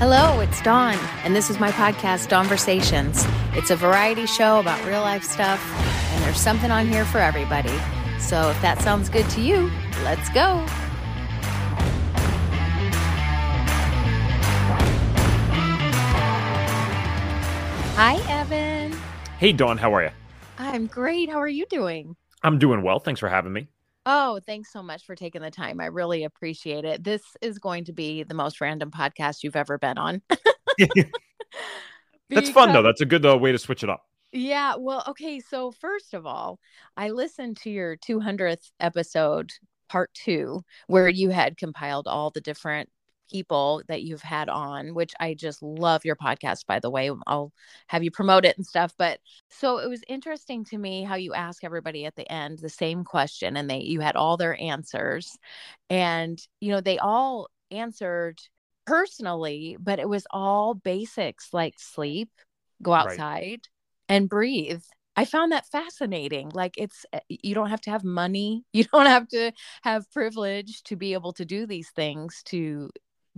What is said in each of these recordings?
Hello, it's Dawn, and this is my podcast, Dawnversations. It's a variety show about real life stuff, and there's something on here for everybody. So if that sounds good to you, let's go. Hi, Evan. Hey, Dawn, how are you? I'm great. How are you doing? I'm doing well. Thanks for having me. Oh, thanks so much for taking the time. I really appreciate it. This is going to be the most random podcast you've ever been on. That's fun, though. That's a good uh, way to switch it up. Yeah. Well, okay. So, first of all, I listened to your 200th episode, part two, where you had compiled all the different people that you've had on, which I just love your podcast, by the way. I'll have you promote it and stuff. But so it was interesting to me how you ask everybody at the end the same question and they you had all their answers. And, you know, they all answered personally, but it was all basics like sleep, go outside, right. and breathe. I found that fascinating. Like it's eh, you don't have to have money, you don't have to have privilege to be able to do these things to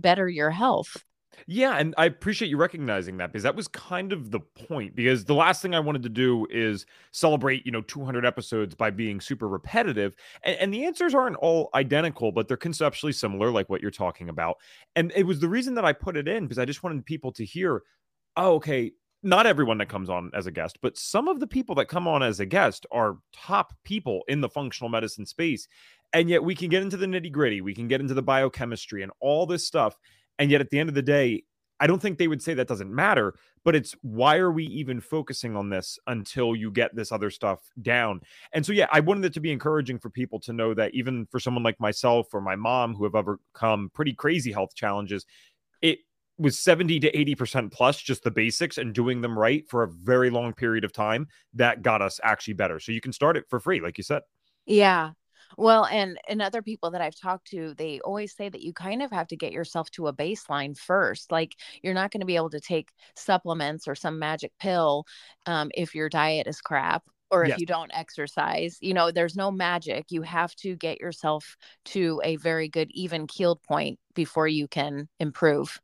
better your health. Yeah, and I appreciate you recognizing that because that was kind of the point. Because the last thing I wanted to do is celebrate, you know, 200 episodes by being super repetitive. And, and, the answers aren't all identical, but they're conceptually similar, like what you're talking about. And it was the reason that I put it in because I just wanted people to hear, oh, okay, not everyone that comes on as a guest, but some of the people that come on as a guest are top people in the functional medicine space. And yet we can get into the nitty gritty, we can get into the biochemistry and all this stuff. And yet at the end of the day, I don't think they would say that doesn't matter, but it's why are we even focusing on this until you get this other stuff down? And so, yeah, I wanted it to be encouraging for people to know that even for someone like myself or my mom who have overcome pretty crazy health challenges, it was 70 to 80% plus just the basics and doing them right for a very long period of time that got us actually better. So you can start it for free, like you said. Yeah. Well, and and other people that I've talked to, they always say that you kind of have to get yourself to a baseline first. Like you're not going to be able to take supplements or some magic pill um, if your diet is crap or if yes. you don't exercise. You know, there's no magic. You have to get yourself to a very good even keeled point before you can improve.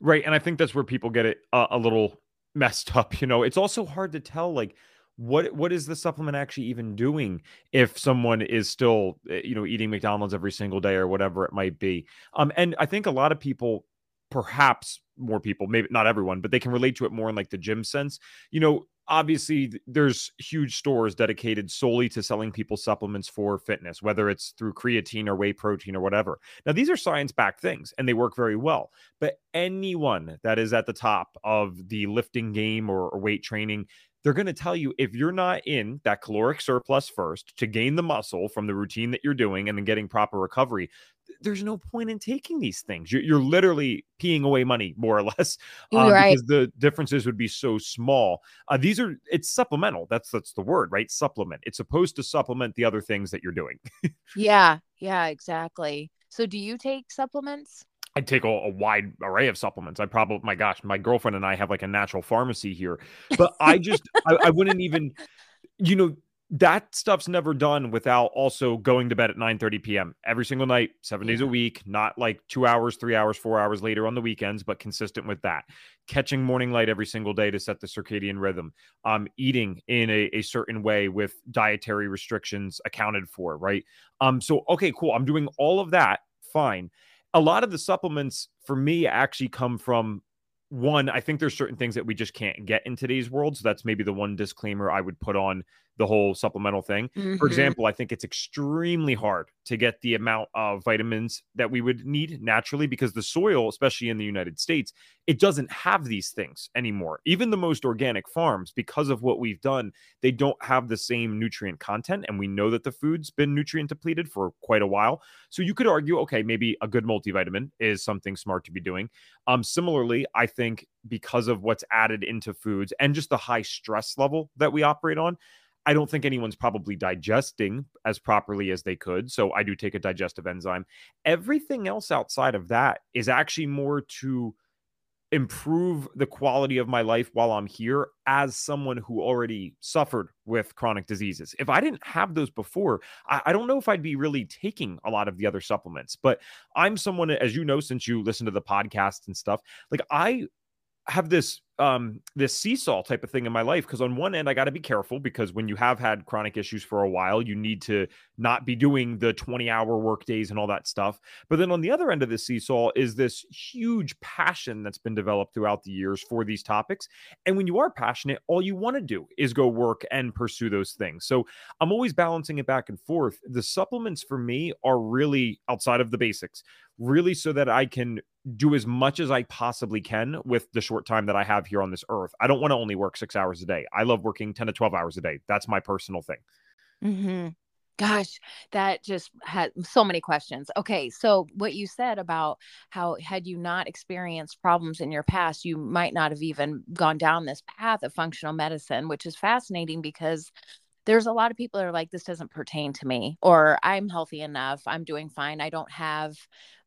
Right, and I think that's where people get it uh, a little messed up. You know, it's also hard to tell like what what is the supplement actually even doing if someone is still eh, you know eating McDonald's every single day or whatever it might be. Um, and I think a lot of people, perhaps more people, maybe not everyone, but they can relate to it more in like the gym sense. You know, obviously there's huge stores dedicated solely to selling people supplements for fitness whether it's through creatine or whey protein or whatever now these are science backed things and they work very well but anyone that is at the top of the lifting game or, or weight training they're going to tell you if you're not in that caloric surplus first to gain the muscle from the routine that you're doing and then getting proper recovery, there's no point in taking these things. You're, you're literally peeing away money, more or less, um, right. because the differences would be so small. Uh, these are it's supplemental. That's that's the word, right? Supplement. It's supposed to supplement the other things that you're doing. yeah, yeah, exactly. So, do you take supplements? I take a, a, wide array of supplements. I probably, my gosh, my girlfriend and I have like a natural pharmacy here, but I just, I, I wouldn't even, you know, that stuff's never done without also going to bed at 9 30 p.m. every single night, seven days a week, not like two hours, three hours, four hours later on the weekends, but consistent with that. Catching morning light every single day to set the circadian rhythm. Um, eating in a, a certain way with dietary restrictions accounted for, right? Um, so okay, cool. I'm doing all of that, fine a lot of the supplements for me actually come from one, I think there's certain things that we just can't get in today's world. So that's maybe the one disclaimer I would put on the whole supplemental thing. Mm-hmm. For example, I think it's extremely hard to get the amount of vitamins that we would need naturally because the soil, especially in the United States, it doesn't have these things anymore. Even the most organic farms, because of what we've done, they don't have the same nutrient content. And we know that the food's been nutrient depleted for quite a while. So you could argue, okay, maybe a good multivitamin is something smart to be doing. Um, similarly, I think because of what's added into foods and just the high stress level that we operate on, I don't think anyone's probably digesting as properly as they could. So I do take a digestive enzyme. Everything else outside of that is actually more to improve the quality of my life while I'm here as someone who already suffered with chronic diseases. If I didn't have those before, I, I, don't know if I'd be really taking a lot of the other supplements. But I'm someone, as you know, since you listen to the podcast and stuff, like I have this um this seesaw type of thing in my life because on one end I got to be careful because when you have had chronic issues for a while you need to not be doing the 20 hour work days and all that stuff. But then on the other end of the seesaw is this huge passion that's been developed throughout the years for these topics. And when you are passionate all you want to do is go work and pursue those things. So I'm always balancing it back and forth. The supplements for me are really outside of the basics really so that I can do as much as I possibly can with the short time that I have here on this earth. I don't want to only work six hours a day. I love working 10 to 12 hours a day. That's my personal thing. Mm-hmm. Gosh, that just had so many questions. Okay, so what you said about how had you not experienced problems in your past, you might not have even gone down this path of functional medicine, which is fascinating because there's a lot of people that are like, this doesn't pertain to me, or I'm healthy enough, I'm doing fine, I don't have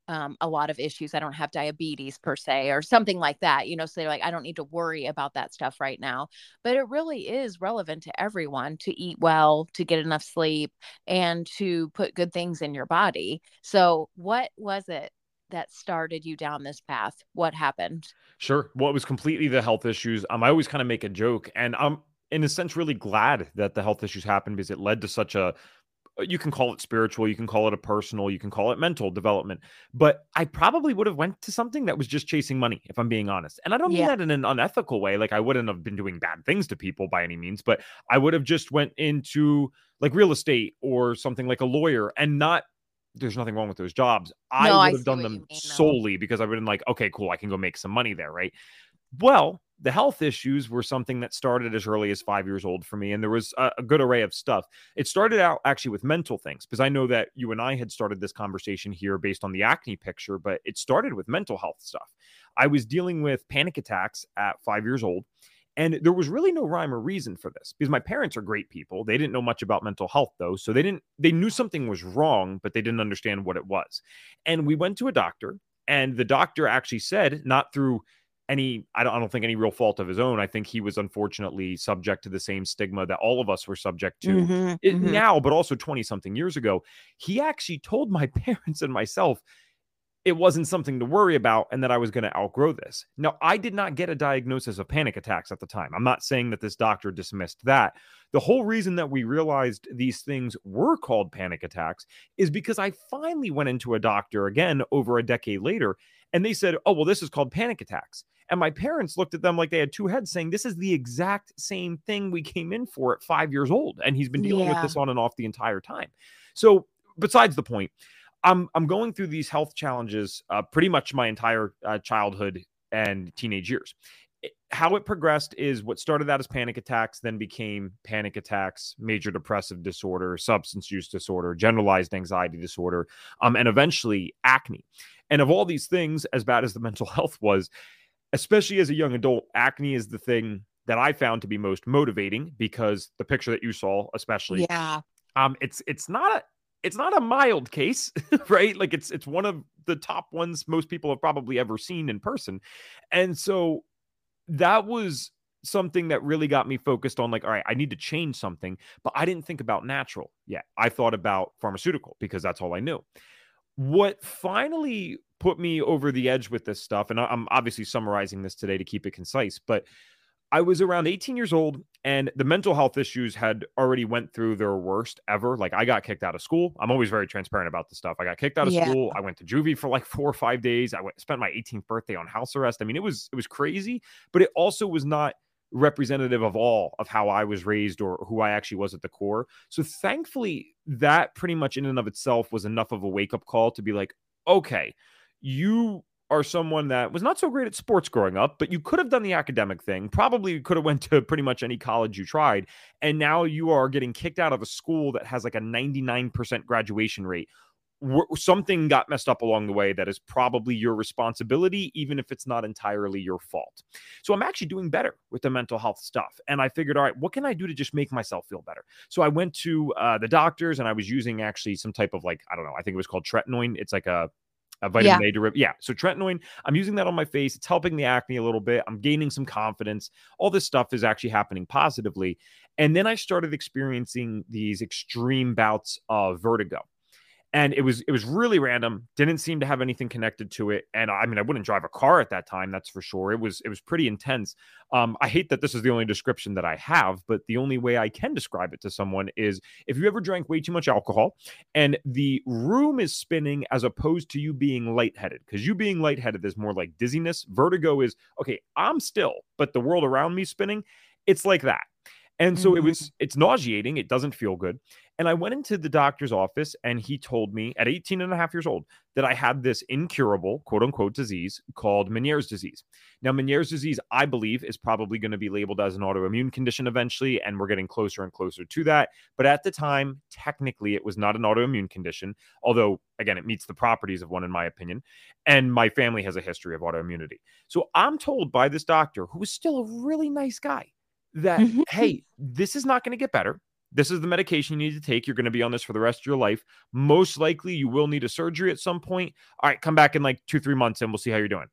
um, a lot of issues. I don't have diabetes per se, or something like that. You know, so they're like, I don't need to worry about that stuff right now. But it really is relevant to everyone to eat well, to get enough sleep, and to put good things in your body. So, what was it that started you down this path? What happened? Sure. Well, it was completely the health issues. Um, I always kind of make a joke, and I'm in a sense really glad that the health issues happened because it led to such a Uh, you can call it spiritual you can call it a personal you can call it mental development but i probably would have went to something that was just chasing money if i'm being honest and i don't mean yeah. that in an unethical way like i wouldn't have been doing bad things to people by any means but i would have just went into like real estate or something like a lawyer and not there's nothing wrong with those jobs. I would have done them mean, solely because i would have been like okay cool i can go make some money there right? Well the health issues were something that started as early as five years old for me. And there was a, a, good array of stuff. It started out actually with mental things, because I know that you and I had started this conversation here based on the acne picture, but it started with mental health stuff. I was dealing with panic attacks at five years old. And there was really no rhyme or reason for this because my parents are great people. They didn't know much about mental health though. So they didn't, they knew something was wrong, but they didn't understand what it was. And we went to a doctor, and the doctor actually said, not through any I don't, I don't think any real fault of his own. I think he was unfortunately subject to the same stigma that all of us were subject to mm-hmm, it, mm-hmm. now, but also 20 something years ago. He actually told my parents and myself it wasn't something to worry about and that I was going to outgrow this. Now, I did not get a diagnosis of panic attacks at the time. I'm not saying that this doctor dismissed that. The whole reason that we realized these things were called panic attacks is because I finally went into a doctor again over a decade later and they said, "Oh, well this is called panic attacks." And my parents looked at them like they had two heads, saying, This is the exact same thing we came in for at five years old. And he's been dealing yeah. with this on and off the entire time. So, besides the point, I'm, I'm going through these health challenges uh, pretty much my entire uh, childhood and teenage years. How it progressed is what started out as panic attacks, then became panic attacks, major depressive disorder, substance use disorder, generalized anxiety disorder, um, and eventually acne. And of all these things, as bad as the mental health was, especially as a young adult, acne is the thing that I found to be most motivating because the picture that you saw, especially, yeah, um, it's it's not a it's not a mild case, right? Like it's it's one of the top ones most people have probably ever seen in person, and so that was something that really got me focused on like all right i need to change something but i didn't think about natural yet. I thought about pharmaceutical because that's all i knew. What finally put me over the edge with this stuff, and I'm obviously summarizing this today to keep it concise, but I was around 18 years old and the mental health issues had already went through their worst ever. Like I got kicked out of school. I'm always very transparent about the stuff. I got kicked out of yeah. school. I went to juvie for like 4 or 5 days. I went, spent my 18th birthday on house arrest. I mean, it was it was crazy, but it also was not representative of all of how I was raised or who I actually was at the core. So thankfully that pretty much in and of itself was enough of a wake up call to be like, okay, you are someone that was not so great at sports growing up, but you could have done the academic thing. Probably could have went to pretty much any college you tried, and now you are getting kicked out of a school that has like a 99% graduation rate. Something got messed up along the way that is probably your responsibility, even if it's not entirely your fault. So I'm actually doing better with the mental health stuff. And I figured, all right, what can I do to just make myself feel better? So I went to uh, the doctors and I was using actually some type of like, I don't know, I think it was called tretinoin. It's like a a vitamin yeah. A derivative. Yeah. So tretinoin, I'm using that on my face. It's helping the acne a little bit. I'm gaining some confidence. All this stuff is actually happening positively. And then I started experiencing these extreme bouts of vertigo and it was it was really random didn't seem to have anything connected to it and i mean i wouldn't drive a car at that time that's for sure it was it was pretty intense. Um, i hate that this is the only description that i have but the only way i can describe it to someone is if you ever drank way too much alcohol and the room is spinning as opposed to you being lightheaded because you being lightheaded is more like dizziness vertigo is okay i'm still but the world around me spinning it's like that and so mm-hmm. it was it's nauseating it doesn't feel good and I went into the doctor's office and he told me at 18 and a half years old that I had this incurable, quote unquote, disease called Meniere's disease. Now, Meniere's disease, I believe, is probably going to be labeled as an autoimmune condition eventually. And we're getting closer and closer to that. But at the time, technically, it was not an autoimmune condition, although, again, it meets the properties of one, in my opinion. And my family has a history of autoimmunity. So I'm told by this doctor, who is still a really nice guy, that, hey, this is not going to get better this is the medication you need to take. You're going to be on this for the rest of your life. Most likely, you will need a surgery at some point. All right, come back in like two, three months and we'll see how you're doing.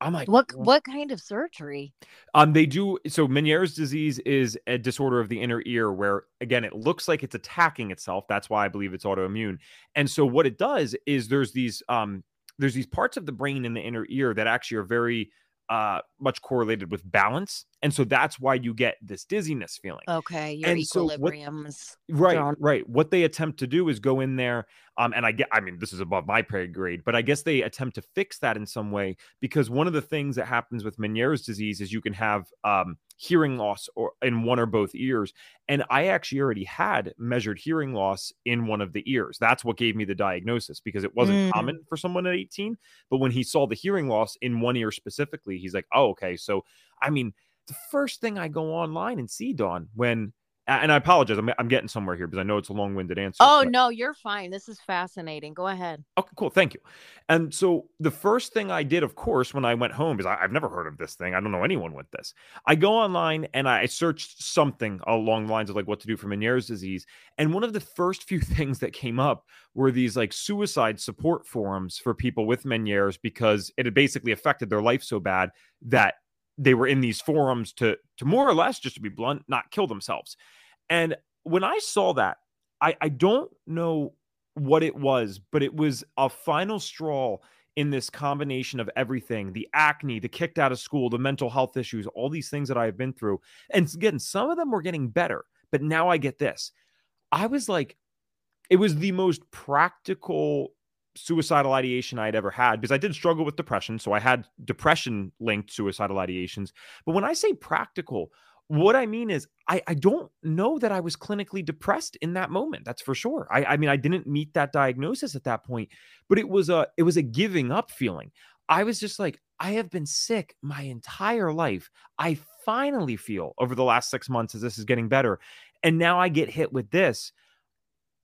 I'm like, what? What kind of surgery? Um, they do. So Meniere's disease is a disorder of the inner ear, where again, it looks like it's attacking itself. That's why I believe it's autoimmune. And so what it does is there's these um, there's these parts of the brain in the inner ear that actually are very uh much correlated with balance and so that's why you get this dizziness feeling. Okay your and equilibriums so what, right right what they attempt to do is go in there um and i get i mean this is above my pay grade but i guess they attempt to fix that in some way because one of the things that happens with meniere's disease is you can have um hearing loss or in one or both ears. And i actually already had measured hearing loss in one of the ears. That's what gave me the diagnosis because it wasn't mm. common for someone at 18 but when he saw the hearing loss in one ear specifically he's like oh okay. So i mean the first thing i go online and see dawn when and I apologize. I'm, I'm getting somewhere here because I know it's a long winded answer. Oh, but... no, you're fine. This is fascinating. Go ahead. Okay, cool. Thank you. And so the first thing I did, of course, when I went home, is I, have never heard of this thing. I don't know anyone with this. I go online and I searched something along the lines of like what to do for Meniere's disease. And one of the first few things that came up were these like suicide support forums for people with Meniere's because it had basically affected their life so bad that they were in these forums to to more or less just to be blunt not kill themselves. And when i saw that i i don't know what it was but it was a final straw in this combination of everything the acne the kicked out of school the mental health issues all these things that i've been through. And again some of them were getting better but now i get this. I was like it was the most practical suicidal ideation I had ever had because I did struggle with depression. So I had depression linked suicidal ideations. But when I say practical, what I mean is I, I don't know that I was clinically depressed in that moment. That's for sure. I, I mean, I didn't meet that diagnosis at that point, but it was a it was a giving up feeling. I was just like, I have been sick my entire life. I finally feel over the last six months as this is getting better. And now I get hit with this.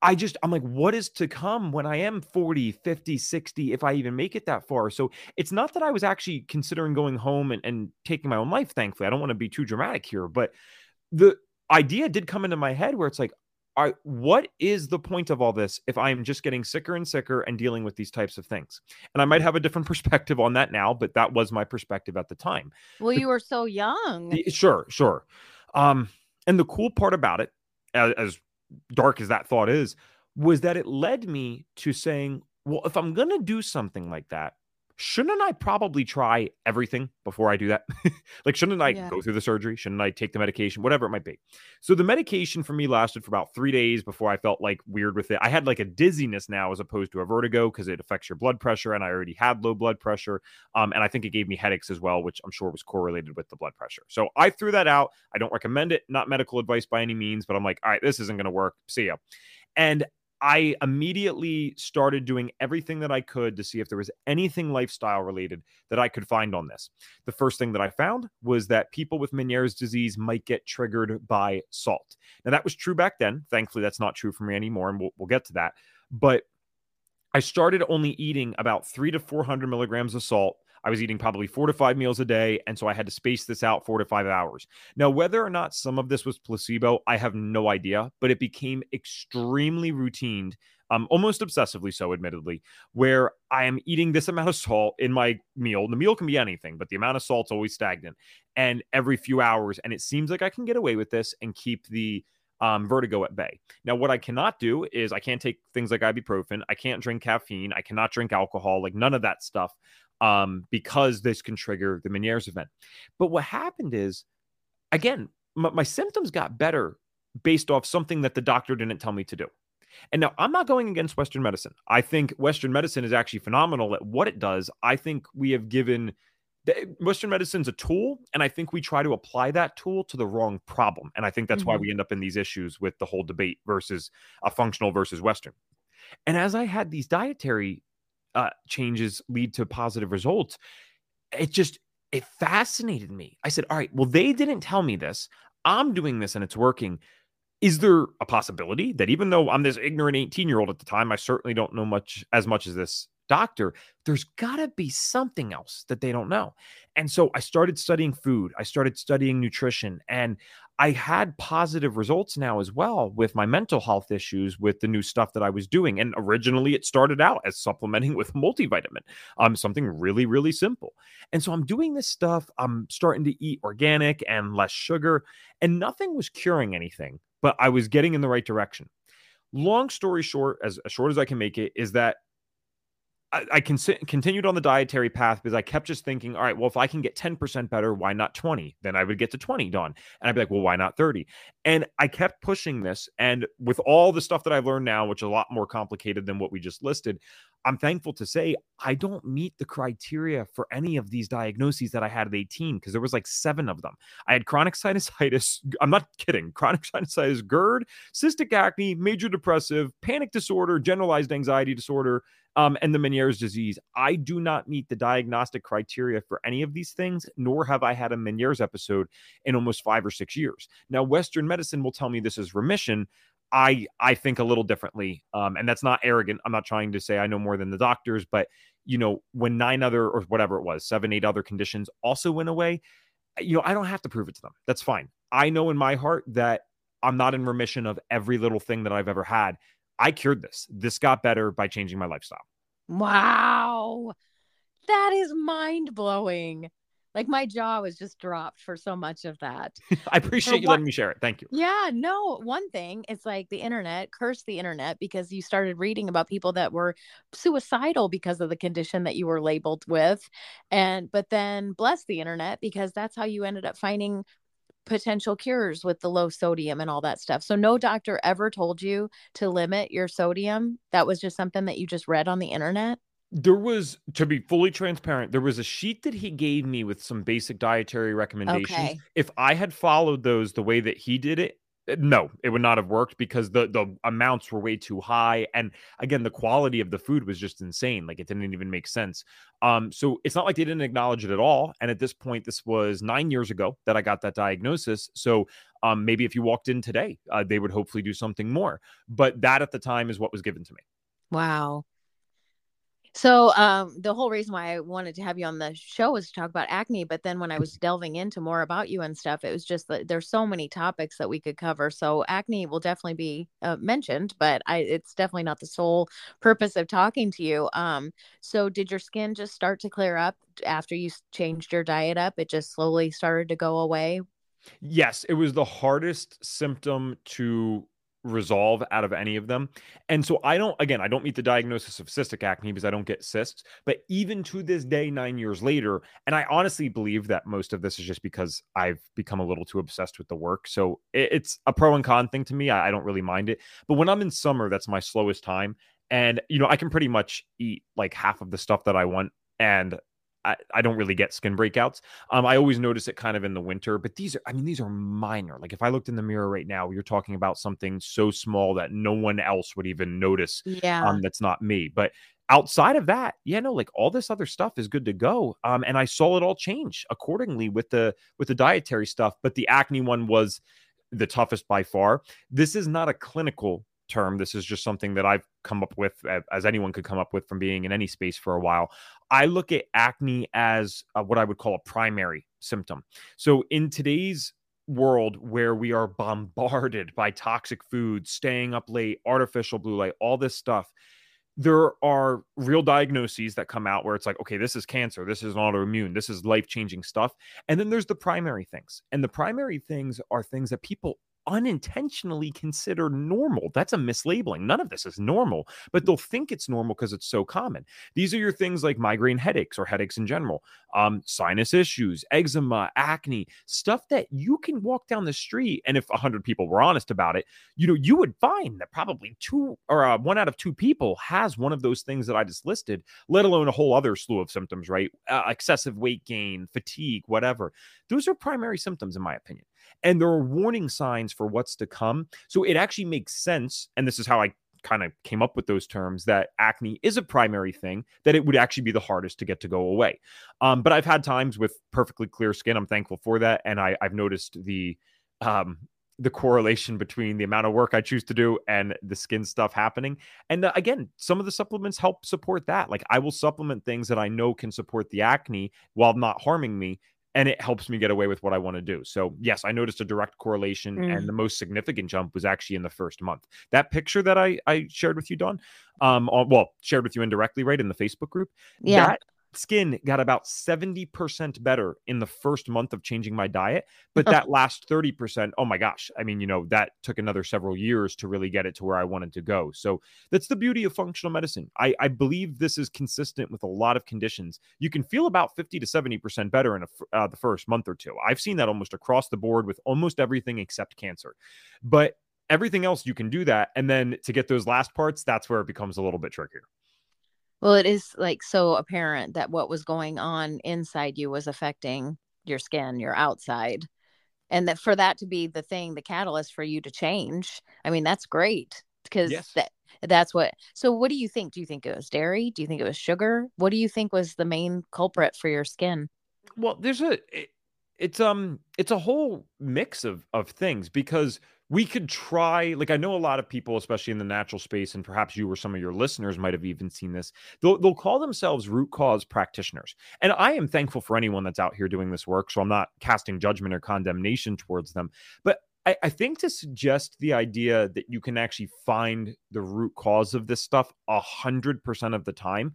I just, I'm like, what is to come when I am 40, 50, 60, if I even make it that far? So it's not that I was actually considering going home and, and taking my own life, thankfully. I don't want to be too dramatic here, but the idea did come into my head where it's like, all right, what is the point of all this if I'm just getting sicker and sicker and dealing with these types of things? And I might have a different perspective on that now, but that was my perspective at the time. Well, you were so young. Sure, sure. Um, and the cool part about it, as, as dark as that thought is, was that it led me to saying, well, if I'm going to do something like that, shouldn't I probably try everything before I do that? like, shouldn't I yeah. go through the surgery? Shouldn't I take the medication? Whatever it might be. So, the medication for me lasted for about three days before I felt like weird with it. I had like a dizziness now as opposed to a vertigo because it affects your blood pressure, and I already had low blood pressure. Um, and I think it gave me headaches as well, which I'm sure was correlated with the blood pressure. So, I threw that out. I don't recommend it, not medical advice by any means, but I'm like, all right, this isn't going to work. See ya. And I immediately started doing everything that I could to see if there was anything lifestyle related that I could find on this. The first thing that I found was that people with Meniere's disease might get triggered by salt. Now, that was true back then. Thankfully, that's not true for me anymore, and we'll, we'll get to that. But I started only eating about three to 400 milligrams of salt I was eating probably four to five meals a day. And so I had to space this out four to five hours. Now, whether or not some of this was placebo, I have no idea, but it became extremely routine um, almost obsessively so, admittedly, where I am eating this amount of salt in my meal. The meal can be anything, but the amount of salt's always stagnant. And every few hours, and it seems like I can get away with this and keep the um, vertigo at bay. Now, what I cannot do is I can't take things like ibuprofen. I can't drink caffeine. I cannot drink alcohol, like none of that stuff, um, because this can trigger the Meniere's event. But what happened is, again, my, my symptoms got better based off something that the doctor didn't tell me to do. And now I'm not going against Western medicine. I think Western medicine is actually phenomenal at what it does. I think we have given Western medicine's a tool, and I think we try to apply that tool to the wrong problem. And I think that's mm-hmm. why we end up in these issues with the whole debate versus a functional versus Western. And as I had these dietary uh, changes lead to positive results, it just it fascinated me. I said, "All right, well, they didn't tell me this. I'm doing this, and it's working." Is there a possibility that even though I'm this ignorant 18 year old at the time, I certainly don't know much as much as this doctor, there's got to be something else that they don't know. And so I started studying food, I started studying nutrition, and I had positive results now as well with my mental health issues with the new stuff that I was doing. And originally it started out as supplementing with multivitamin, um, something really, really simple. And so I'm doing this stuff. I'm starting to eat organic and less sugar, and nothing was curing anything, but I was getting in the right direction. Long story short, as, as short as I can make it, is that I, I con- continued on the dietary path because I kept just thinking, all right, well, if I can get 10% better, why not 20? Then I would get to 20 done. And I'd be like, well, why not 30? And I kept pushing this. And with all the stuff that I've learned now, which is a lot more complicated than what we just listed, I'm thankful to say I don't meet the criteria for any of these diagnoses that I had at 18 because there was like seven of them. I had chronic sinusitis. I'm not kidding. Chronic sinusitis, GERD, cystic acne, major depressive, panic disorder, generalized anxiety disorder, um, and the Meniere's disease. I do not meet the diagnostic criteria for any of these things, nor have I had a Meniere's episode in almost five or six years. Now, Western medicine will tell me this is remission. I I think a little differently, um, and that's not arrogant. I'm not trying to say I know more than the doctors, but you know, when nine other or whatever it was, seven, eight other conditions also went away, you know, I don't have to prove it to them. That's fine. I know in my heart that I'm not in remission of every little thing that I've ever had. I cured this. This got better by changing my lifestyle. Wow. That is mind blowing. Like my jaw was just dropped for so much of that. I appreciate you letting me share it. Thank you. Yeah, no, one thing it's like the internet, curse the internet because you started reading about people that were suicidal because of the condition that you were labeled with. And but then bless the internet because that's how you ended up finding potential cures with the low sodium and all that stuff. So no doctor ever told you to limit your sodium. That was just something that you just read on the internet. There was to be fully transparent, there was a sheet that he gave me with some basic dietary recommendations. Okay. If I had followed those the way that he did it, uh, no, it would not have worked because the the amounts were way too high, and again, the quality of the food was just insane. Like it didn't even make sense. Um, so it's not like they didn't acknowledge it at all. And at this point, this was nine years ago that I got that diagnosis. So um, maybe if you walked in today, uh, they would hopefully do something more. But that at the time is what was given to me. Wow. So um, the whole reason why I wanted to have you on the show was to talk about acne, but then when I was delving into more about you and stuff, it was just that there's so many topics that we could cover. So acne will definitely be uh, mentioned, but I, it's definitely not the sole purpose of talking to you. Um, so did your skin just start to clear up after you changed your diet up? It just slowly started to go away. Yes, it was the hardest symptom to resolve out of any of them. And so I don't, again, I don't meet the diagnosis of cystic acne because I don't get cysts. But even to this day, nine years later, and I honestly believe that most of this is just because I've become a little too obsessed with the work. So it's a pro and con thing to me. I, don't really mind it. But when I'm in summer, that's my slowest time. And, you know, I can pretty much eat like half of the stuff that I want. And I, I don't really get skin breakouts. Um, I always notice it kind of in the winter, but these are, I mean, these are minor. Like if I looked in the mirror right now, you're talking about something so small that no one else would even notice. Yeah. Um, that's not me. But outside of that, yeah, no, like all this other stuff is good to go. Um, and I saw it all change accordingly with the with the dietary stuff. But the acne one was the toughest by far. This is not a clinical term. This is just something that I've come up with, as anyone could come up with from being in any space for a while. I look at acne as uh, what I would call a primary symptom. So in today's world where we are bombarded by toxic foods, staying up late, artificial blue light, all this stuff, there are real diagnoses that come out where it's like, okay, this is cancer, this is autoimmune, this is life changing stuff. And then there's the primary things. And the primary things are things that people unintentionally consider normal. That's a mislabeling. None of this is normal, but they'll think it's normal because it's so common. These are your things like migraine headaches or headaches in general, um, sinus issues, eczema, acne, stuff that you can walk down the street. And if 100 people were honest about it, you know, you would find that probably two or uh, one out of two people has one of those things that I just listed, let alone a whole other slew of symptoms, right? Uh, excessive weight gain, fatigue, whatever. Those are primary symptoms, in my opinion and there are warning signs for what's to come. So it actually makes sense. And this is how I kind of came up with those terms that acne is a primary thing that it would actually be the hardest to get to go away um, but i've had times with perfectly clear skin i'm thankful for that and I, i've noticed the um, the correlation between the amount of work I choose to do and the skin stuff happening. And uh, again, some of the supplements help support that. Like I will supplement things that I know can support the acne while not harming me and it helps me get away with what I want to do. So, yes, I noticed a direct correlation, mm. and the most significant jump was actually in the first month. That picture that I I shared with you, Dawn, um, well, shared with you indirectly, right in the Facebook group. Yeah, that skin got about 70% better in the first month of changing my diet. But that last 30%, oh my gosh, I mean, you know, that took another several years to really get it to where I wanted to go. So that's the beauty of functional medicine. I, I believe this is consistent with a lot of conditions. You can feel about 50 to 70% better in a, uh, the first month or two. I've seen that almost across the board with almost everything except cancer. But everything else, you can do that. And then to get those last parts, that's where it becomes a little bit trickier. Well, it is like so apparent that what was going on inside you was affecting your skin, your outside. And that for that to be the thing, the catalyst for you to change. I mean, that's great because yes. that that's what so what do you think? Do you think it was dairy? Do you think it was sugar? What do you think was the main culprit for your skin? Well, there's a it, it's um it's a whole mix of of things because we could try like i know a lot of people especially in the natural space and perhaps you or some of your listeners might have even seen this they'll, they'll call themselves root cause practitioners. And i am thankful for anyone that's out here doing this work so i'm not casting judgment or condemnation towards them. But I, I think to suggest the idea that you can actually find the root cause of this stuff a hundred percent of the time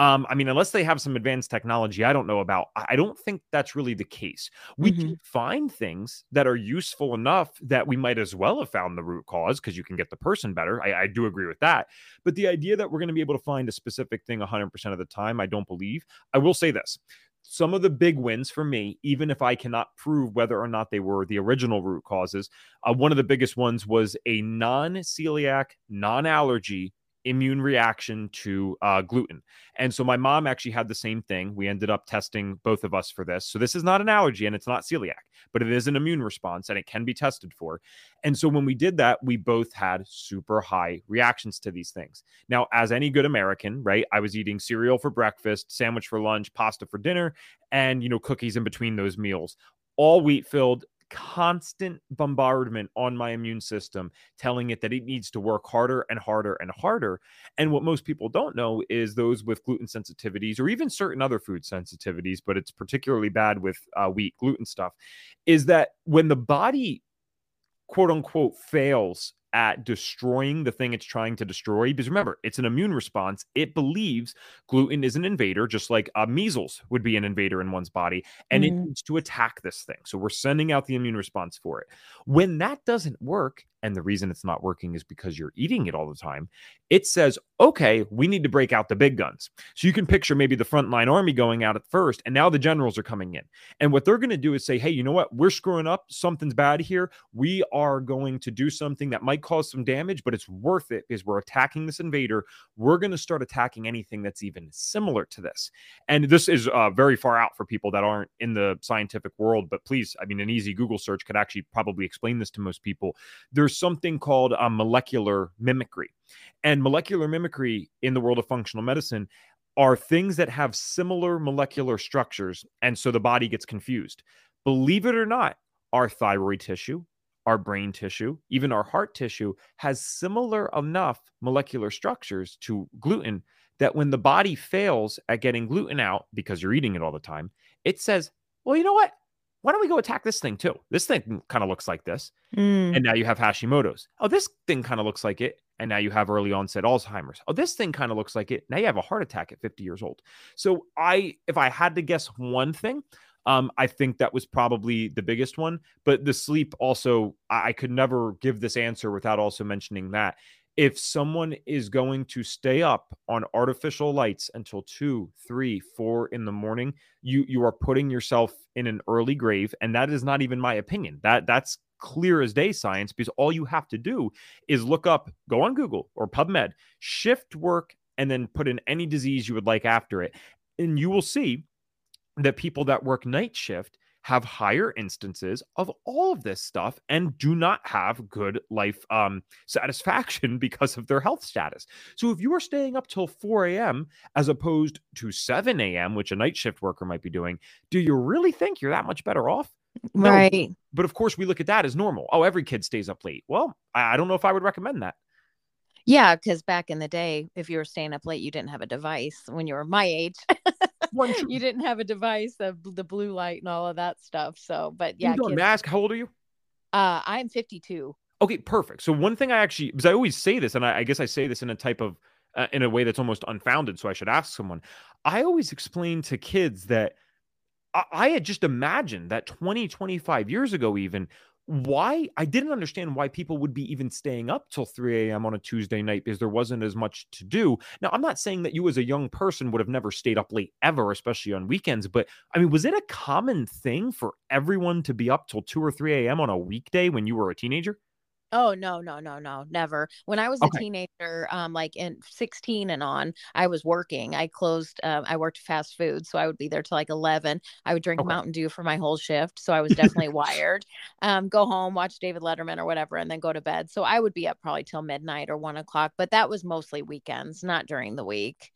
um, I mean, unless they have some advanced technology I don't know about, I don't think that's really the case. We mm-hmm. can find things that are useful enough that we might as well have found the root cause because you can get the person better. I, I do agree with that. But the idea that we're going to be able to find a specific thing 100% of the time, I don't believe. I will say this some of the big wins for me, even if I cannot prove whether or not they were the original root causes, uh, one of the biggest ones was a non celiac, non allergy immune reaction to uh, gluten. And so my mom actually had the same thing. We ended up testing both of us for this. So this is not an allergy and it's not celiac, but it is an immune response and it can be tested for. And so when we did that, we both had super high reactions to these things. Now, as any good American, right, I was eating cereal for breakfast, sandwich for lunch, pasta for dinner, and, you know, cookies in between those meals all wheat filled constant bombardment on my immune system telling it that it needs to work harder and harder and harder. And what most people don't know is those with gluten sensitivities or even certain other food sensitivities, but it's particularly bad with uh, wheat gluten stuff, is that when the body quote unquote fails at destroying the thing it's trying to destroy. Because remember, it's an immune response. It believes gluten is an invader, just like uh, measles would be an invader in one's body, and mm-hmm. it needs to attack this thing. So we're sending out the immune response for it. When that doesn't work, and the reason it's not working is because you're eating it all the time, it says, okay, we need to break out the big guns. So you can picture maybe the frontline army going out at first, and now the generals are coming in. And what they're going to do is say, hey, you know what? We're screwing up. Something's bad here. We are going to do something that might cause some damage, but it's worth it because we're attacking this invader. We're going to start attacking anything that's even similar to this. And this is uh, very far out for people that aren't in the scientific world, but please, I mean, an easy Google search could actually probably explain this to most people. There's there's something called a molecular mimicry. And molecular mimicry in the world of functional medicine are things that have similar molecular structures. And so the body gets confused. Believe it or not, our thyroid tissue, our brain tissue, even our heart tissue has similar enough molecular structures to gluten that when the body fails at getting gluten out because you're eating it all the time, it says, well, you know what? Why don't we go attack this thing too? This thing kind of looks like this. Mm. And now you have Hashimoto's. Oh, this thing kind of looks like it. And now you have early onset Alzheimer's. Oh, this thing kind of looks like it. Now you have a heart attack at 50 years old. So I, if I had to guess one thing, um, I think that was probably the biggest one. But the sleep also, I, I could never give this answer without also mentioning that if someone is going to stay up on artificial lights until two, three, four in the morning, you you are putting yourself in an early grave, and that is not even my opinion. That that's clear as day science because all you have to do is look up, go on Google or PubMed, shift work, and then put in any disease you would like after it, and you will see that people that work night shift have higher instances of all of this stuff and do not have good life um, satisfaction because of their health status. So if you are staying up till 4 a.m. as opposed to 7 a.m., which a night shift worker might be doing, do you really think you're that much better off? No. Right. But of course, we look at that as normal. Oh, every kid stays up late. Well, I, I don't know if I would recommend that. Yeah, because back in the day, if you were staying up late, you didn't have a device when you were my age. you didn't have a device of the blue light and all of that stuff. So, but yeah. You don't how old are you? Uh, I'm 52. Okay, perfect. So one thing I actually, because I always say this, and I, I guess I say this in a type of, uh, in a way that's almost unfounded. So I should ask someone. I always explain to kids that I, I had just imagined that 20, 25 years ago, even why I didn't understand why people would be even staying up till 3 a.m. on a Tuesday night because there wasn't as much to do. Now, I'm not saying that you as a young person would have never stayed up late ever, especially on weekends, but I mean, was it a common thing for everyone to be up till 2 or 3 a.m. on a weekday when you were a teenager? Oh no, no, no, no, never. When I was okay. a teenager, um, like in 16 and on, I was working. I closed. Um, I worked fast food, so I would be there till like 11. I would drink okay. Mountain Dew for my whole shift, so I was definitely wired. Um, go home, watch David Letterman or whatever, and then go to bed. So I would be up probably till midnight or one o'clock. But that was mostly weekends, not during the week.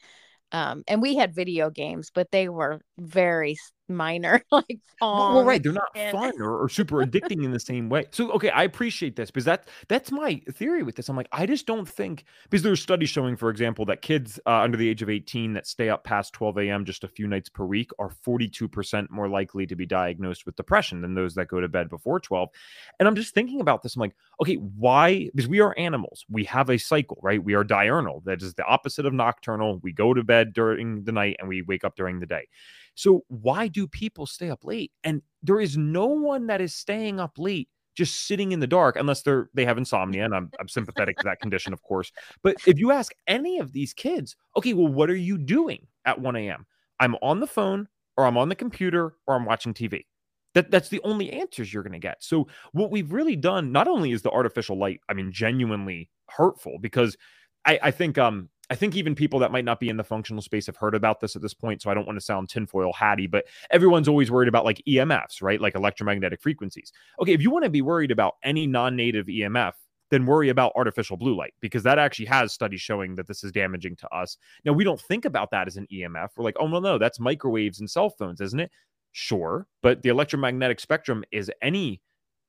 Um, and we had video games, but they were very minor like well, well, right they're not and... fun or, or super addicting in the same way. So okay i appreciate this because that that's my theory with this. I'm like i just don't think because there's studies showing for example that kids uh, under the age of 18 that stay up past 12 a.m just a few nights per week are 42% more likely to be diagnosed with depression than those that go to bed before 12 and i'm just thinking about this i'm like okay why because we are animals. We have a cycle right? We are diurnal. That is the opposite of nocturnal. We go to bed during the night and we wake up during the day so why do people stay up late? And there is no one that is staying up late just sitting in the dark unless they're they have insomnia and I'm, I'm sympathetic to that condition of course. But if you ask any of these kids okay well what are you doing at 1 a.m i'm on the phone or i'm on the computer or i'm watching tv that that's the only answers you're going to get. So what we've really done not only is the artificial light i mean genuinely hurtful because i i think um I think even people that might not be in the functional space have heard about this at this point. So I don't want to sound tinfoil hatty, but everyone's always worried about like EMFs, right? Like electromagnetic frequencies. Okay, if you want to be worried about any non native EMF, then worry about artificial blue light because that actually has studies showing that this is damaging to us. Now, we don't think about that as an EMF. We're like, oh, no, no, that's microwaves and cell phones, isn't it? Sure. But the electromagnetic spectrum is any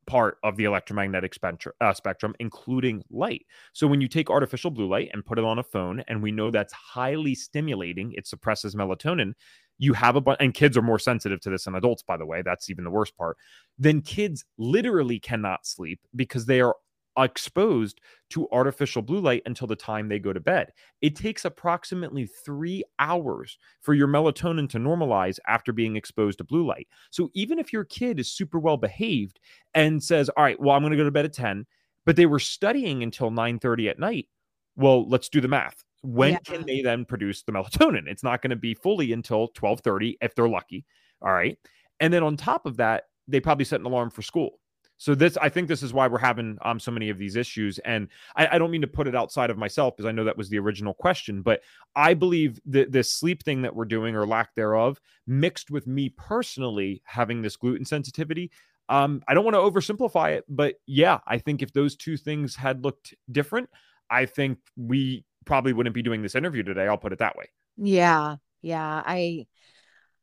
part of the electromagnetic spectrum, uh, spectrum, including light. So when you take artificial blue light and put it on a phone, and we know that's highly stimulating, it suppresses melatonin. You have a bunch, and kids are more sensitive to this than adults, by the way. That's even the worst part. Then kids literally cannot sleep because they are exposed to artificial blue light until the time they go to bed. It takes approximately three hours for your melatonin to normalize after being exposed to blue light. So even if your kid is super well behaved and says, All right, well, I'm going to go to bed at 10, but they were studying until 9 30 at night, well, let's do the math. When yeah. can they then produce the melatonin? It's not going to be fully until 12 30 if they're lucky. All right. And then on top of that, they probably set an alarm for school. So this, I think, this is why we're having um so many of these issues, and I, I don't mean to put it outside of myself because I know that was the original question, but I believe that this sleep thing that we're doing or lack thereof, mixed with me personally having this gluten sensitivity, um, I don't want to oversimplify it, but yeah, I think if those two things had looked different, I think we probably wouldn't be doing this interview today. I'll put it that way. Yeah, yeah, I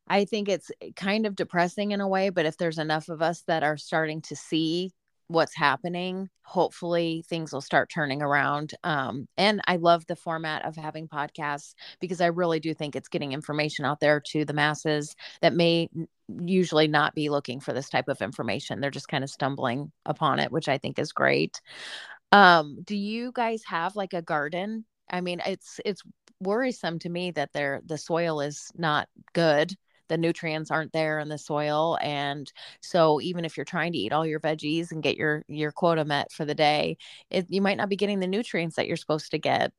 I think it's eh, kind of depressing in a way, but if there's enough of us that are starting to see what's happening hopefully things will start turning around um, and i love the format of having podcasts because i really do think it's getting information out there to the masses that may usually not be looking for this type of information. They're just kind of stumbling upon it which i think is great. Um, do you guys have like a garden? I mean it's it's worrisome to me that they the soil is not good the nutrients aren't there in the soil and so even if you're trying to eat all your veggies and get your your quota met for the day it, you might not be getting the nutrients that you're supposed to get.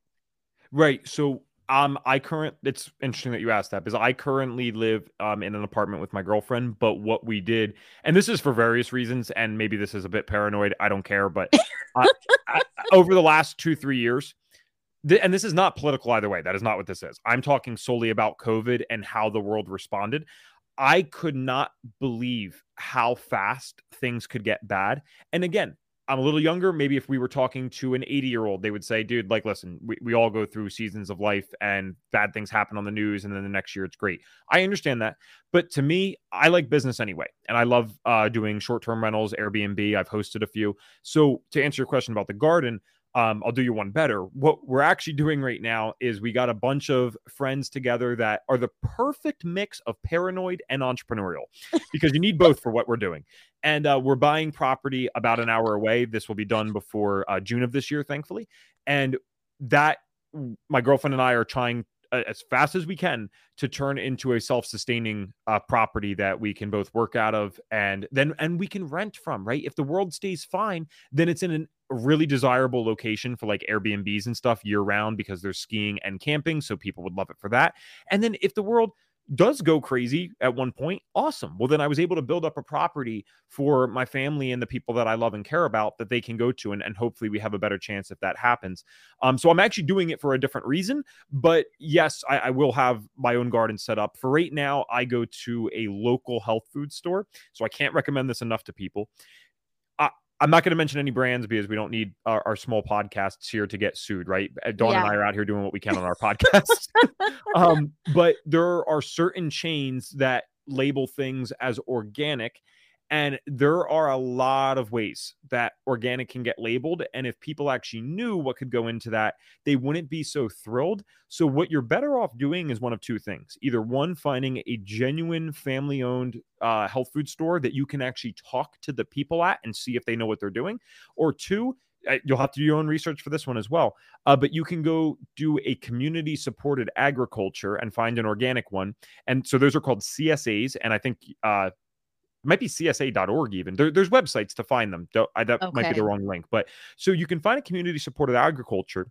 Right so um i current it's interesting that you asked that because i currently live um in an apartment with my girlfriend but what we did and this is for various reasons and maybe this is a bit paranoid i don't care but uh, I, over the last two three years and this is not political either way. That is not what this is. I'm talking solely about COVID and how the world responded. I could not believe how fast things could get bad. And again, I'm a little younger. Maybe if we were talking to an 80 year old, they would say, dude, like, listen, we, we all go through seasons of life and bad things happen on the news. And then the next year it's great. I understand that. But to me, I like business anyway. And I love uh, doing short term rentals, Airbnb. I've hosted a few. So to answer your question about the garden, um, I'll do you one better. What we're actually doing right now is we got a bunch of friends together that are the perfect mix of paranoid and entrepreneurial because you need both for what we're doing. And uh, we're buying property about an hour away. This will be done before uh, June of this year, thankfully. And that my girlfriend and I are trying uh, as fast as we can to turn into a self-sustaining uh, property that we can both work out of and then and we can rent from right if the world stays fine then it's in an really desirable location for like Airbnbs and stuff year round because there's skiing and camping. So people would love it for that. And then if the world does go crazy at one point, awesome. Well, then I was able to build up a property for my family and the people that I love and care about that they can go to. And, and hopefully we have a better chance if that happens. Um, so I'm actually doing it for a different reason. But yes, I, I will have my own garden set up. For right now, I go to a local health food store. So I can't recommend this enough to people. I'm not going to mention any brands because we don't need our, our, small podcasts here to get sued, right? Uh, Dawn yeah. and I are out here doing what we can on our podcast. um, but there are certain chains that label things as organic and there are a lot of ways that organic can get labeled. And if people actually knew what could go into that, they wouldn't be so thrilled. So, what you're better off doing is one of two things either one, finding a genuine family owned uh, health food store that you can actually talk to the people at and see if they know what they're doing, or two, uh, you'll have to do your own research for this one as well. Uh, but you can go do a community supported agriculture and find an organic one. And so those are called CSAs. And I think uh, might be csa.org even. There, there's websites to find them. I, that okay. might be the wrong link but so you can find a community supported agriculture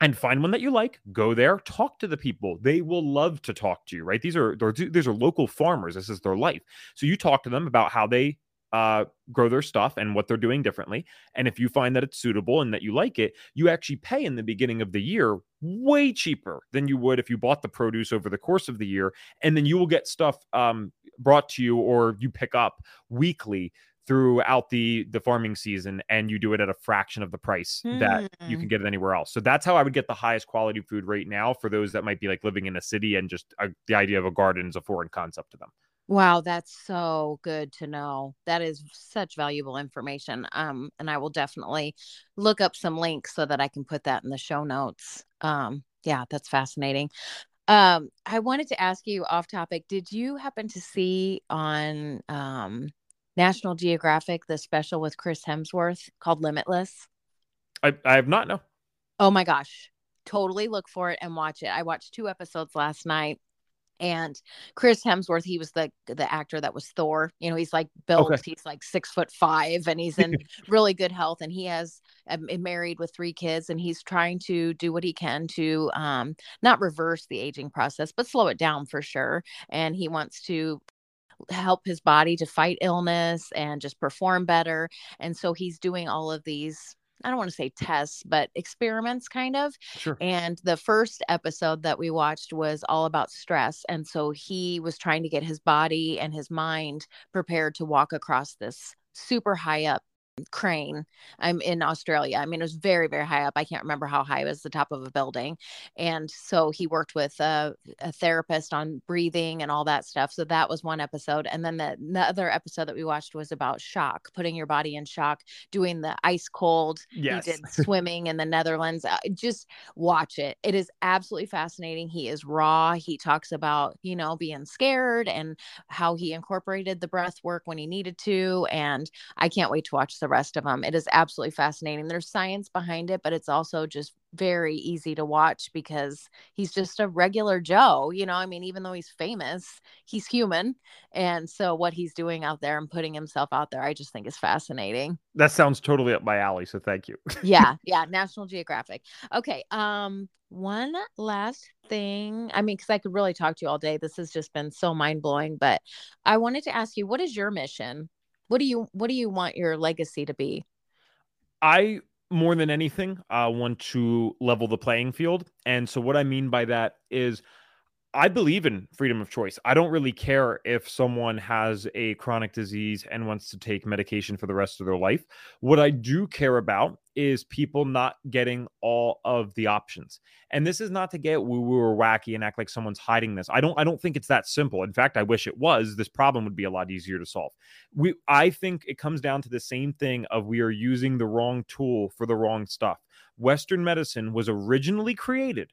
and find one that you like. Go there talk to the people. They will love to talk to you right? These are these are local farmers. This is their life. So you talk to them about how they uh, grow their stuff and what they're doing differently. And if you find that it's suitable and that you like it, you actually pay in the beginning of the year way cheaper than you would if you bought the produce over the course of the year. And then you will get stuff um, brought to you or you pick up weekly throughout the the farming season and you do it at a fraction of the price mm. that you can hmm. get it anywhere else so that's how i would get the highest quality food right now for those that might be like living in a city and just uh, the idea of a garden is a foreign concept to them Wow, that's so good to know. That is such valuable information. Um, and I will definitely look up some links so that I can put that in the show notes. Um, yeah, that's fascinating. Um, I wanted to ask you off topic. Did you happen to see on um National Geographic the special with Chris Hemsworth called Limitless? I, I have not no. Oh my gosh. Totally look for it and watch it. I watched two episodes last night and Chris Hemsworth, he was the the actor that was Thor. You know, he's like built, okay. he's like six foot five, and he's in really good health, and he has um, married with three kids, and he's trying to do what he can to um, not reverse the aging process, but slow it down for sure. And he wants to help his body to fight illness and just perform better. And so he's doing all of these I don't want to say tests, but experiments kind of. Sure. And the first episode that we watched was all about stress. And so he was trying to get his body and his mind prepared to walk across this super high up crane. I'm in Australia. I mean, it was very, very high up. I can't remember how high it was the top of a building. And so he worked with a, a, therapist on breathing and all that stuff. So that was one episode. And then the, the other episode that we watched was about shock, putting your body in shock, doing the ice cold. Yes. He did swimming in the Netherlands. Uh, just watch it. It is absolutely fascinating. He is raw. He talks about, you know, being scared and how he incorporated the breath work when he needed to. And I can't wait to watch the the rest of them. It is absolutely fascinating. There's science behind it, but it's also just very easy to watch because he's just a regular Joe. You know, I mean, even though he's famous, he's human. And so what he's doing out there and putting himself out there, I just think is fascinating. That sounds totally up my alley. So thank you. yeah. Yeah. National Geographic. Okay. Um, one last thing. I mean, because I could really talk to you all day. This has just been so mind blowing. But I wanted to ask you, what is your mission? What do you what do you want your legacy to be? I more than anything uh, want to level the playing field. And so what i mean by that is I believe in freedom of choice. I don't really care if someone has a chronic disease and wants to take medication for the rest of their life. What I do care about is people not getting all of the options. And this is not to get woo woo or wacky and act like someone's hiding this. I don't I don't think it's that simple. In fact, I wish it was. This problem would be a lot easier to solve. We I think it comes down to the same thing of we are using the wrong tool for the wrong stuff. Western medicine was originally created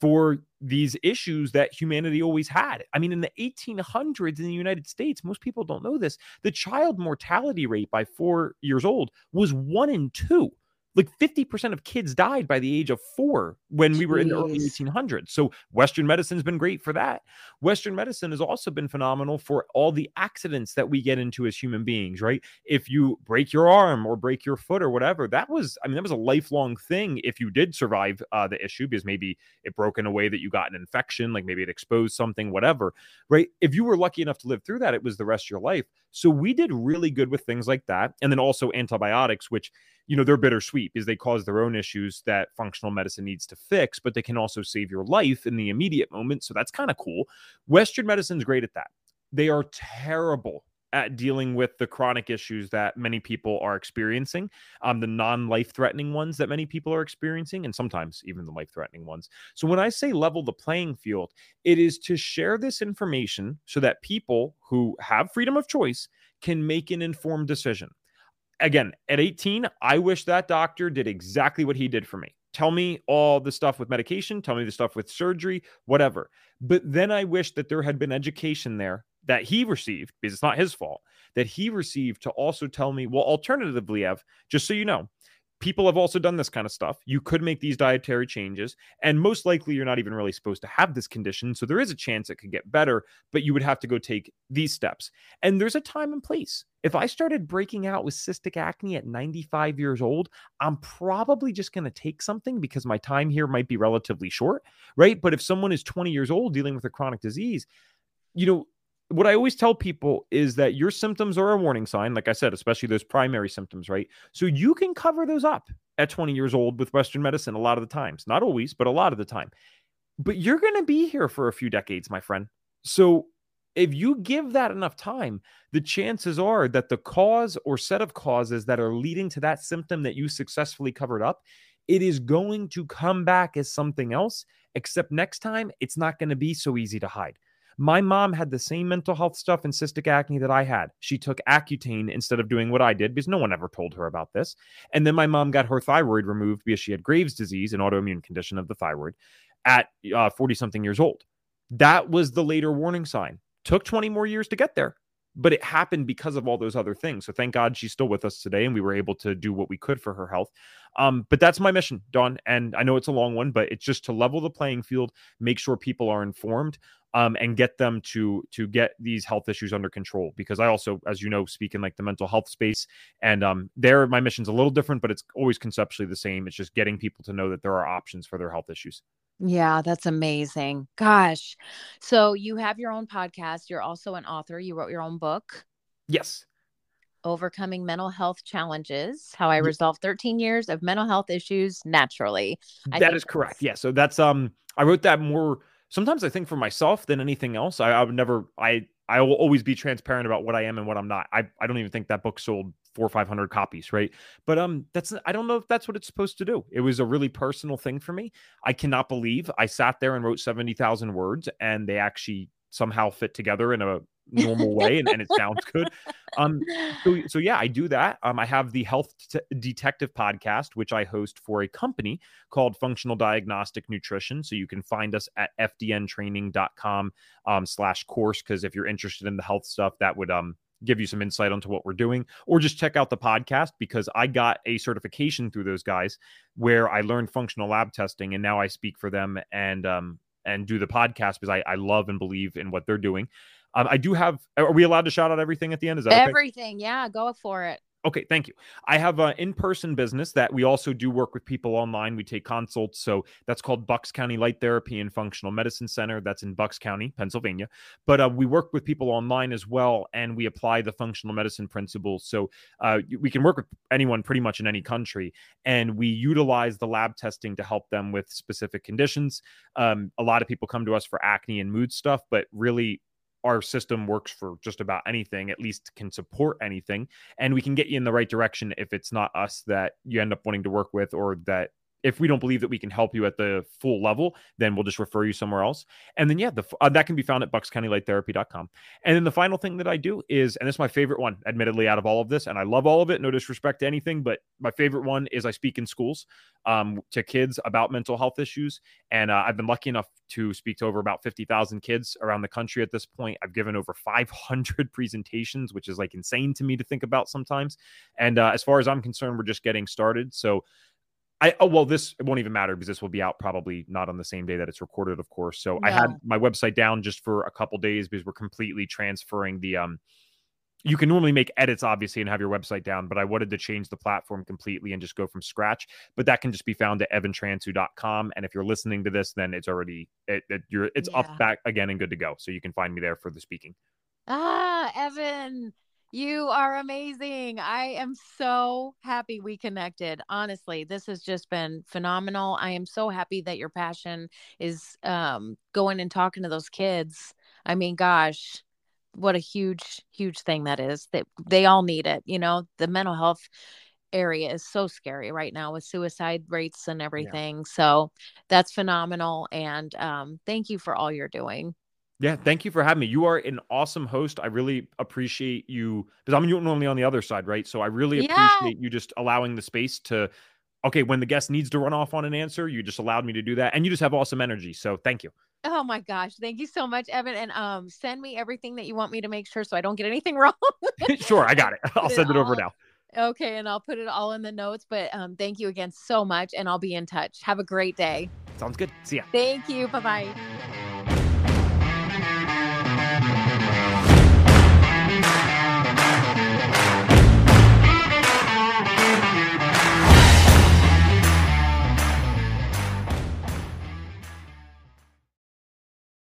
for these issues that humanity always had. I mean, in the 1800s in the United States, most people don't know this, the child mortality rate by four years old was one in two like 50% of kids died by the age of four when we were in the early 1800s. So Western medicine's been great for that. Western medicine has also been phenomenal for all the accidents that we get into as human beings, right? If you break your arm or break your foot or whatever, that was, I mean, that was a lifelong thing if you did survive uh, the issue because maybe it broke in a way that you got an infection, like maybe it exposed something, whatever, right? If you were lucky enough to live through that, it was the rest of your life. So we did really good with things like that. And then also antibiotics, which you know, they're bittersweet because they cause their own issues that functional medicine needs to fix, but they can also save your life in the immediate moment. So that's kind of cool. Western medicine's great at that. They are terrible at dealing with the chronic issues that many people are experiencing, um, the non life threatening ones that many people are experiencing, and sometimes even the life threatening ones. So, when I say level the playing field, it is to share this information so that people who have freedom of choice can make an informed decision again, at 18, I wish that doctor did exactly what he did for me. Tell me all the stuff with medication, tell me the stuff with surgery, whatever. But then I wish that there had been education there that he received, because it's not his fault, that he received to also tell me, well, alternatively, Ev, just so you know, people have also done this kind of stuff. You could make these dietary changes, and most likely you're not even really supposed to have this condition. So there is a chance it could get better, but you would have to go take these steps. And there's a time and place. If I started breaking out with cystic acne at 95 years old, I'm probably just going to take something because my time here might be relatively short, right? But if someone is 20 years old dealing with a chronic disease, you know, what I always tell people is that your symptoms are a warning sign, like I said, especially those primary symptoms, right? So you can cover those up at 20 years old with Western medicine a lot of the times, not always, but a lot of the time. But you're going to be here for a few decades, my friend. So if you give that enough time, the chances are that the cause or set of causes that are leading to that symptom that you successfully covered up, it is going to come back as something else, except next time it's not going to be so easy to hide. My mom had the same mental health stuff and cystic acne that I had. She took Accutane instead of doing what I did because no one ever told her about this. And then my mom got her thyroid removed because she had Graves' disease, an autoimmune condition of the thyroid, at 40 uh, something years old. That was the later warning sign. Took 20 more years to get there but it happened because of all those other things. So thank God she's still with us today and we were able to do what we could for her health. Um, but that's my mission, Dawn. And I know it's a long one, but it's just to level the playing field, make sure people are informed um, and get them to to get these health issues under control. Because I also, as you know, speak in like the mental health space, and um, there my mission's a little different, but it's always conceptually the same. It's just getting people to know that there are options for their health issues. Yeah, that's amazing. Gosh. So you have your own podcast. You're also an author. You wrote your own book. Yes. Overcoming Mental Health Challenges How I Resolved 13 Years of Mental Health Issues Naturally. I that is correct. Yeah. So that's, um, I wrote that more sometimes I think for myself than anything else. I, I would never, I, I will always be transparent about what I am and what I'm not. I, I don't even think that book sold four or five hundred copies, right? But um, that's I don't know if that's what it's supposed to do. It was a really personal thing for me. I cannot believe I sat there and wrote seventy thousand words, and they actually somehow fit together in a normal way and, and it sounds good. Um, so, so yeah, I do that. Um, I have the Health T- Detective podcast, which I host for a company called Functional Diagnostic Nutrition. So you can find us at fdntraining.com um, slash course. Cause if you're interested in the health stuff, that would, um, give you some insight onto what we're doing or just check out the podcast because I got a certification through those guys where I learned functional lab testing and now I speak for them and um and do the podcast because I, I love and believe in what they're doing. Um, I do have. Are we allowed to shout out everything at the end? Is that everything? Okay? Yeah, go for it. Okay, thank you. I have an in-person business that we also do work with people online. We take consults, so that's called Bucks County Light Therapy and Functional Medicine Center. That's in Bucks County, Pennsylvania. But uh, we work with people online as well, and we apply the functional medicine principles. So uh, we can work with anyone pretty much in any country, and we utilize the lab testing to help them with specific conditions. Um, a lot of people come to us for acne and mood stuff, but really our system works for just about anything, at least can support anything. And we can get you in the right direction if it's not us that you end up wanting to work with or that if we don't believe that we can help you at the full level, then we'll just refer you somewhere else. And then, yeah, the, uh, that can be found at buckscountylighttherapy.com. And then the final thing that I do is, and this is my favorite one, admittedly, out of all of this, and I love all of it, no disrespect to anything, but my favorite one is I speak in schools um, to kids about mental health issues. And uh, I've been lucky enough to speak to over about 50,000 kids around the country at this point. I've given over 500 presentations, which is like insane to me to think about sometimes. And uh, as far as I'm concerned, we're just getting started. So, I oh well, this it won't even matter because this will be out probably not on the same day that it's recorded, of course. So. I had my website down just for a couple days because we're completely transferring the um. You can normally make edits, obviously, and have your website down, but I wanted to change the platform completely and just go from scratch. But that can just be found at evantransue.com. And if you're listening to this, then it's already it, it you're it's yeah. up back again and good to go. So you can find me there for the speaking. Ah, Evan, you are amazing. I am so happy we connected. Honestly, this has just been phenomenal. I am so happy that your passion is um, going and talking to those kids. I mean, gosh, what a huge, huge thing that is. That they all need it. You know, the mental health area is so scary right now with suicide rates and everything. Yeah. So that's phenomenal. And um, thank you for all you're doing. Yeah, thank you for having me. You are an awesome host. I really appreciate you because I'm normally on the other side, right? So I really yeah. appreciate you just allowing the space to okay, when the guest needs to run off on an answer, you just allowed me to do that. And you just have awesome energy. So thank you. Oh my gosh. Thank you so much, Evan. And um send me everything that you want me to make sure so I don't get anything wrong. sure, I got it. I'll send it, it over now. Okay, and I'll put it all in the notes. But um, thank you again so much, and I'll be in touch. Have a great day. Sounds good. See ya. Thank you. Bye bye.